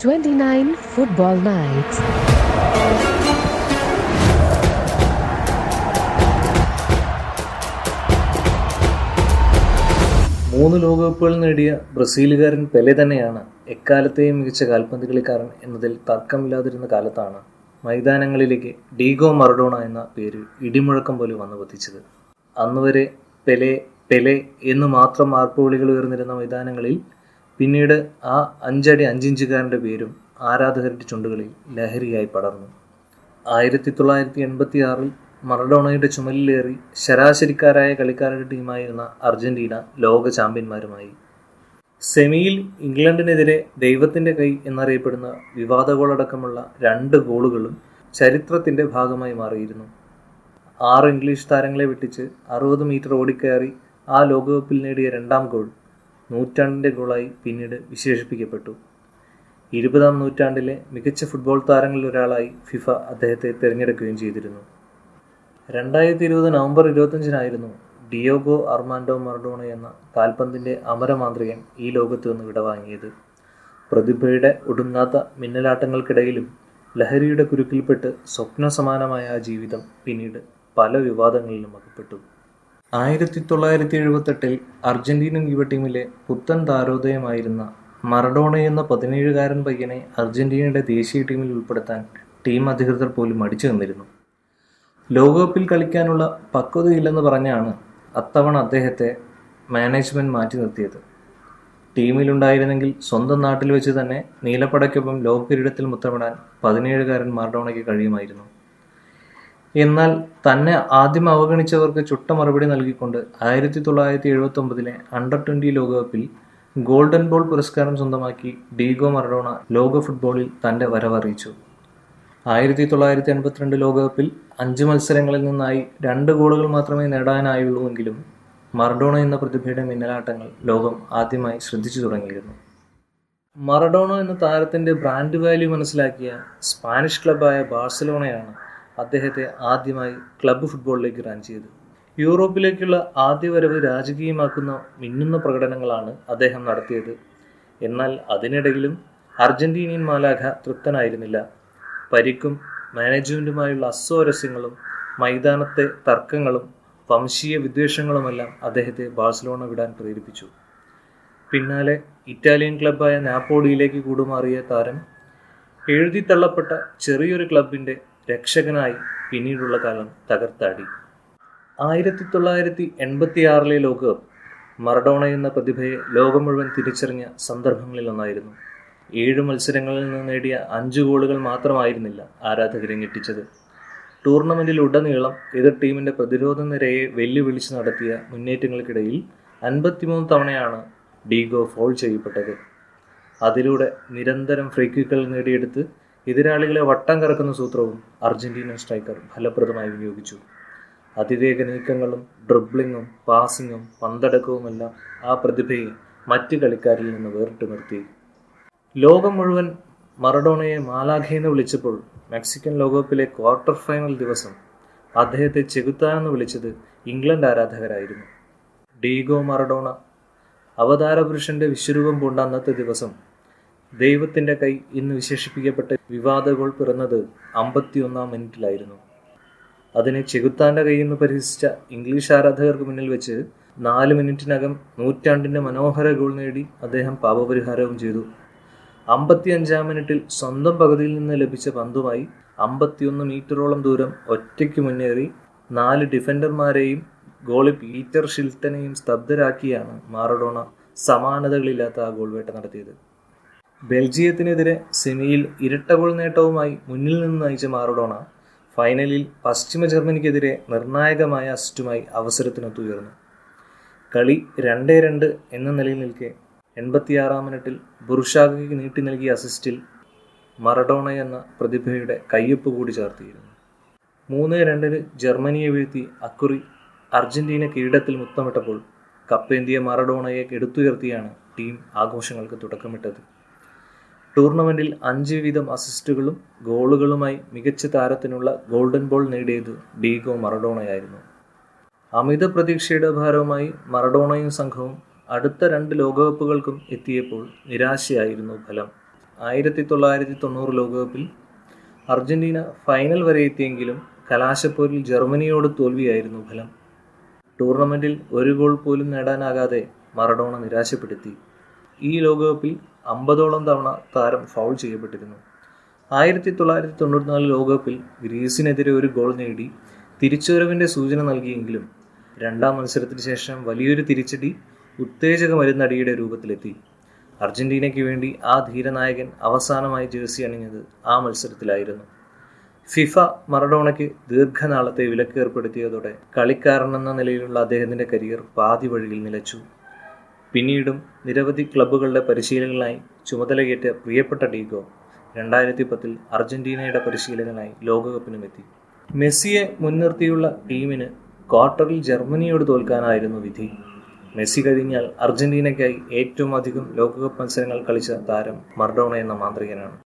29 Football Nights. മൂന്ന് ലോകകപ്പുകൾ നേടിയ ബ്രസീലുകാരൻ Pele തന്നെയാണ് എക്കാലത്തെയും മികച്ച കാൽപന്ത് കളിക്കാരൻ എന്നതിൽ തർക്കമില്ലാതിരുന്ന കാലത്താണ് മൈതാനങ്ങളിലേക്ക് ഡീഗോ മറഡോണ എന്ന പേര് ഇടിമുഴക്കം പോലെ വന്നു പതിച്ചത് അന്നുവരെ പെലെ പെലെ എന്ന് മാത്രം ആർപ്പുവിളികൾ ഉയർന്നിരുന്ന മൈതാനങ്ങളിൽ പിന്നീട് ആ അഞ്ചടി അഞ്ചിഞ്ചുകാരന്റെ പേരും ആരാധകരുടെ ചുണ്ടുകളിൽ ലഹരിയായി പടർന്നു. ആയിരത്തി തൊള്ളായിരത്തി എൺപത്തി ആറിൽ മറഡോണയുടെ ചുമലിലേറി ശരാശരിക്കാരായ കളിക്കാരുടെ ടീമായിരുന്ന അർജന്റീന ലോക ചാമ്പ്യന്മാരുമായി. സെമിയിൽ ഇംഗ്ലണ്ടിനെതിരെ ദൈവത്തിന്റെ കൈ എന്നറിയപ്പെടുന്ന വിവാദ ഗോളടക്കമുള്ള രണ്ട് ഗോളുകളും ചരിത്രത്തിന്റെ ഭാഗമായി മാറിയിരുന്നു. ആറ് ഇംഗ്ലീഷ് താരങ്ങളെ വെട്ടിച്ച് അറുപത് മീറ്റർ ഓടിക്കയറി ആ ലോകകപ്പിൽ നേടിയ രണ്ടാം ഗോൾ നൂറ്റാണ്ടിന്റെ ഗോളായി പിന്നീട് വിശേഷിപ്പിക്കപ്പെട്ടു. ഇരുപതാം നൂറ്റാണ്ടിലെ മികച്ച ഫുട്ബോൾ താരങ്ങളിൽ ഒരാളായി ഫിഫ അദ്ദേഹത്തെ തിരഞ്ഞെടുക്കുകയും ചെയ്തിരുന്നു. രണ്ടായിരത്തി ഇരുപത് നവംബർ ഇരുപത്തഞ്ചിനായിരുന്നു ഡിയോഗോ അർമാൻഡോ മറഡോണ എന്ന കാൽപന്തിന്റെ അമരമാന്ത്രികൻ ഈ ലോകത്ത് നിന്ന് വിടവാങ്ങിയത്. പ്രതിഭയുടെ ഒടുങ്ങാത്ത മിന്നലാട്ടങ്ങൾക്കിടയിലും ലഹരിയുടെ കുരുക്കിൽപ്പെട്ട് സ്വപ്ന സമാനമായ ആ ജീവിതം പിന്നീട് പല വിവാദങ്ങളിലും അകപ്പെട്ടു. ആയിരത്തി തൊള്ളായിരത്തി എഴുപത്തെട്ടിൽ അർജന്റീനൻ യുവ ടീമിലെ പുത്തൻ താരോദയമായിരുന്ന മറഡോണ എന്ന പതിനേഴുകാരൻ പയ്യനെ അർജന്റീനയുടെ ദേശീയ ടീമിൽ ഉൾപ്പെടുത്താൻ ടീം അധികൃതർ പോലും മടിച്ചു നിന്നിരുന്നു. ലോകകപ്പിൽ കളിക്കാനുള്ള പക്വതയില്ലെന്ന് പറഞ്ഞാണ് അത്തവണ അദ്ദേഹത്തെ മാനേജ്മെന്റ് മാറ്റി നിർത്തിയത്. ടീമിലുണ്ടായിരുന്നെങ്കിൽ സ്വന്തം നാട്ടിൽ വെച്ച് തന്നെ നീലപ്പടയ്ക്കൊപ്പം ലോകകിരീടത്തിൽ മുത്തമിടാൻ പതിനേഴുകാരൻ മറഡോണയ്ക്ക് കഴിയുമായിരുന്നു. എന്നാൽ തന്നെ ആദ്യം അവഗണിച്ചവർക്ക് ചുട്ട മറുപടി നൽകിക്കൊണ്ട് ആയിരത്തി തൊള്ളായിരത്തി എഴുപത്തി ഒമ്പതിലെ അണ്ടർ ട്വന്റി ലോകകപ്പിൽ ഗോൾഡൻ ബോൾ പുരസ്കാരം സ്വന്തമാക്കി ഡീഗോ മറഡോണ ലോക ഫുട്ബോളിൽ തന്റെ വരവറിയിച്ചു ആയിരത്തി തൊള്ളായിരത്തി എൺപത്തിരണ്ട് ലോകകപ്പിൽ അഞ്ച് മത്സരങ്ങളിൽ നിന്നായി രണ്ട് ഗോളുകൾ മാത്രമേ നേടാനായുള്ളൂവെങ്കിലും മറഡോണ എന്ന പ്രതിഭയുടെ മിന്നലാട്ടങ്ങൾ ലോകം ആദ്യമായി ശ്രദ്ധിച്ചു തുടങ്ങിയിരുന്നു. മറഡോണ എന്ന താരത്തിന്റെ ബ്രാൻഡ് വാല്യൂ മനസ്സിലാക്കിയ സ്പാനിഷ് ക്ലബായ ബാഴ്സലോണയാണ് അദ്ദേഹത്തെ ആദ്യമായി ക്ലബ്ബ് ഫുട്ബോളിലേക്ക് റാൻ ചെയ്തത് യൂറോപ്പിലേക്കുള്ള ആദ്യ വരവ് രാജകീയമാക്കുന്ന മിന്നുന്ന പ്രകടനങ്ങളാണ് അദ്ദേഹം നടത്തിയത്. എന്നാൽ അതിനിടയിലും അർജന്റീനിയൻ മാലാഖ തൃപ്തനായിരുന്നില്ല. പരിക്കും മാനേജ്മെന്റുമായുള്ള അസ്വാരസ്യങ്ങളും മൈതാനത്തെ തർക്കങ്ങളും വംശീയ വിദ്വേഷങ്ങളുമെല്ലാം അദ്ദേഹത്തെ ബാഴ്സലോണ വിടാൻ പ്രേരിപ്പിച്ചു. പിന്നാലെ ഇറ്റാലിയൻ ക്ലബ്ബായ നാപ്പോളിയിലേക്ക് കൂടുമാറിയ താരം എഴുതിത്തള്ളപ്പെട്ട ചെറിയൊരു ക്ലബിന്റെ രക്ഷകനായി പിന്നീടുള്ള കാലം തകർത്താടി. ആയിരത്തി തൊള്ളായിരത്തി എൺപത്തി ആറിലെ ലോകകപ്പ് മറഡോണ എന്ന പ്രതിഭയെ ലോകം മുഴുവൻ തിരിച്ചറിഞ്ഞ സന്ദർഭങ്ങളിലൊന്നായിരുന്നു ഏഴ് മത്സരങ്ങളിൽ നിന്ന് നേടിയ അഞ്ച് ഗോളുകൾ മാത്രമായിരുന്നില്ല ആരാധകരെ ഞെട്ടിച്ചത്. ടൂർണമെന്റിൽ ഉടനീളം എതിർ ടീമിന്റെ പ്രതിരോധ നിരയെ വെല്ലുവിളിച്ച് നടത്തിയ മുന്നേറ്റങ്ങൾക്കിടയിൽ അൻപത്തിമൂന്ന് തവണയാണ് ഡീഗോ ഫോൾ ചെയ്യപ്പെട്ടത്. അതിലൂടെ നിരന്തരം ഫ്രീക്കുകൾ നേടിയെടുത്ത് എതിരാളികളെ വട്ടം കറക്കുന്ന സൂത്രവും അർജന്റീനൻ സ്ട്രൈക്കർ ഫലപ്രദമായി വിനിയോഗിച്ചു. അതിവേഗ നീക്കങ്ങളും ഡ്രിബ്ലിങ്ങും പാസിങ്ങും പന്തടക്കവുമെല്ലാം ആ പ്രതിഭയെ മറ്റ് കളിക്കാരിൽ നിന്ന് വേറിട്ട് നിർത്തി. ലോകം മുഴുവൻ മറഡോണയെ മാലാഖയെന്ന് വിളിച്ചപ്പോൾ മെക്സിക്കൻ ലോകകപ്പിലെ ക്വാർട്ടർ ഫൈനൽ ദിവസം അദ്ദേഹത്തെ ചെകുത്താനെന്ന് വിളിച്ചത് ഇംഗ്ലണ്ട് ആരാധകരായിരുന്നു. ഡീഗോ മറഡോണ അവതാരപുരുഷന്റെ വിശ്വരൂപം പൂണ്ട അന്നത്തെ ദിവസം ദൈവത്തിന്റെ കൈ ഇന്ന് വിശേഷിപ്പിക്കപ്പെട്ട വിവാദ ഗോൾ പിറന്നത് അമ്പത്തിയൊന്നാം മിനിറ്റിലായിരുന്നു. അതിനെ ചെകുത്താന്റെ എന്ന് പരിഹസിച്ച ഇംഗ്ലീഷ് ആരാധകർക്ക് മുന്നിൽ വെച്ച് നാല് മിനിറ്റിനകം നൂറ്റാണ്ടിന്റെ മനോഹര ഗോൾ നേടി അദ്ദേഹം പാപപരിഹാരവും ചെയ്തു. അമ്പത്തി അഞ്ചാം മിനിറ്റിൽ സ്വന്തം പകുതിയിൽ നിന്ന് ലഭിച്ച പന്തുമായി അമ്പത്തിയൊന്ന് മീറ്ററോളം ദൂരം ഒറ്റയ്ക്ക് മുന്നേറി നാല് ഡിഫൻഡർമാരെയും ഗോളി പീറ്റർ ഷിൽട്ടനെയും സ്തബ്ധരാക്കിയാണ് മാറഡോണ സമാനതകളില്ലാത്ത ആ ഗോൾ വേട്ട നടത്തിയത്. ബെൽജിയത്തിനെതിരെ സെമിയിൽ ഇരട്ട ഗോൾ നേട്ടവുമായി മുന്നിൽ നിന്ന് നയിച്ച മാറഡോണ ഫൈനലിൽ പശ്ചിമ ജർമ്മനിക്കെതിരെ നിർണായകമായ അസിസ്റ്റുമായി അവസരത്തിനൊത്തുയർന്നു. കളി രണ്ടേ രണ്ട് എന്ന നിലയിൽ നിൽക്കെ എൺപത്തിയാറാം മിനിറ്റിൽ ബുർഷാഗയ്ക്ക് നീട്ടി നൽകിയ അസിസ്റ്റിൽ മറഡോണ എന്ന പ്രതിഭയുടെ കയ്യൊപ്പ് കൂടി ചേർത്തിയിരുന്നു. മൂന്ന് രണ്ടിന് ജർമ്മനിയെ വീഴ്ത്തി അക്കുറി അർജന്റീന കിരീടത്തിൽ മുത്തമിട്ടപ്പോൾ കപ്പേന്തിയ മറഡോണയെ എടുത്തുയർത്തിയാണ് ടീം ആഘോഷങ്ങൾക്ക് തുടക്കമിട്ടത്. ടൂർണമെന്റിൽ അഞ്ച് വീതം അസിസ്റ്റുകളും ഗോളുകളുമായി മികച്ച താരത്തിനുള്ള ഗോൾഡൻ ബോൾ നേടിയത് ഡീഗോ മറഡോണയായിരുന്നു. അമിത പ്രതീക്ഷയുടെ ഭാരവുമായി മറഡോണയും സംഘവും അടുത്ത രണ്ട് ലോകകപ്പുകൾക്കും എത്തിയപ്പോൾ നിരാശയായിരുന്നു ഫലം. ആയിരത്തി തൊള്ളായിരത്തി തൊണ്ണൂറ് ലോകകപ്പിൽ അർജന്റീന ഫൈനൽ വരെ എത്തിയെങ്കിലും കലാശപ്പോരിൽ ജർമ്മനിയോട് തോൽവിയായിരുന്നു ഫലം. ടൂർണമെന്റിൽ ഒരു ഗോൾ പോലും നേടാനാകാതെ മറഡോണ നിരാശപ്പെടുത്തി. ഈ ലോകകപ്പിൽ അമ്പതോളം തവണ താരം ഫൗൾ ചെയ്യപ്പെട്ടിരുന്നു. ആയിരത്തി തൊള്ളായിരത്തി തൊണ്ണൂറ്റിനാല് ലോകകപ്പിൽ ഗ്രീസിനെതിരെ ഒരു ഗോൾ നേടി തിരിച്ചുവരവിന്റെ സൂചന നൽകിയെങ്കിലും രണ്ടാം മത്സരത്തിന് ശേഷം വലിയൊരു തിരിച്ചടി ഉത്തേജക മരുന്നടിയുടെ രൂപത്തിലെത്തി. അർജന്റീനയ്ക്ക് വേണ്ടി ആ ധീരനായകൻ അവസാനമായി ജേഴ്സി അണിഞ്ഞത് ആ മത്സരത്തിലായിരുന്നു. ഫിഫ മറഡോണയ്ക്ക് ദീർഘനാളത്തെ വിലക്കേർപ്പെടുത്തിയതോടെ കളിക്കാരനെന്ന നിലയിലുള്ള അദ്ദേഹത്തിന്റെ കരിയർ പാതി വഴിയിൽ നിലച്ചു. പിന്നീടും നിരവധി ക്ലബ്ബുകളുടെ പരിശീലകനായി ചുമതലയേറ്റ പ്രിയപ്പെട്ട ഡീഗോ രണ്ടായിരത്തി പത്തിൽ അർജന്റീനയുടെ പരിശീലകനായി ലോകകപ്പിനും എത്തി മെസ്സിയെ മുൻനിർത്തിയുള്ള ടീമിന് ക്വാർട്ടറിൽ ജർമ്മനിയോട് തോൽക്കാനായിരുന്നു വിധി. മെസ്സി കഴിഞ്ഞാൽ അർജന്റീനയ്ക്കായി ഏറ്റവും അധികം ലോകകപ്പ് മത്സരങ്ങൾ കളിച്ച താരം മർഡോണ എന്ന മാന്ത്രികനാണ്.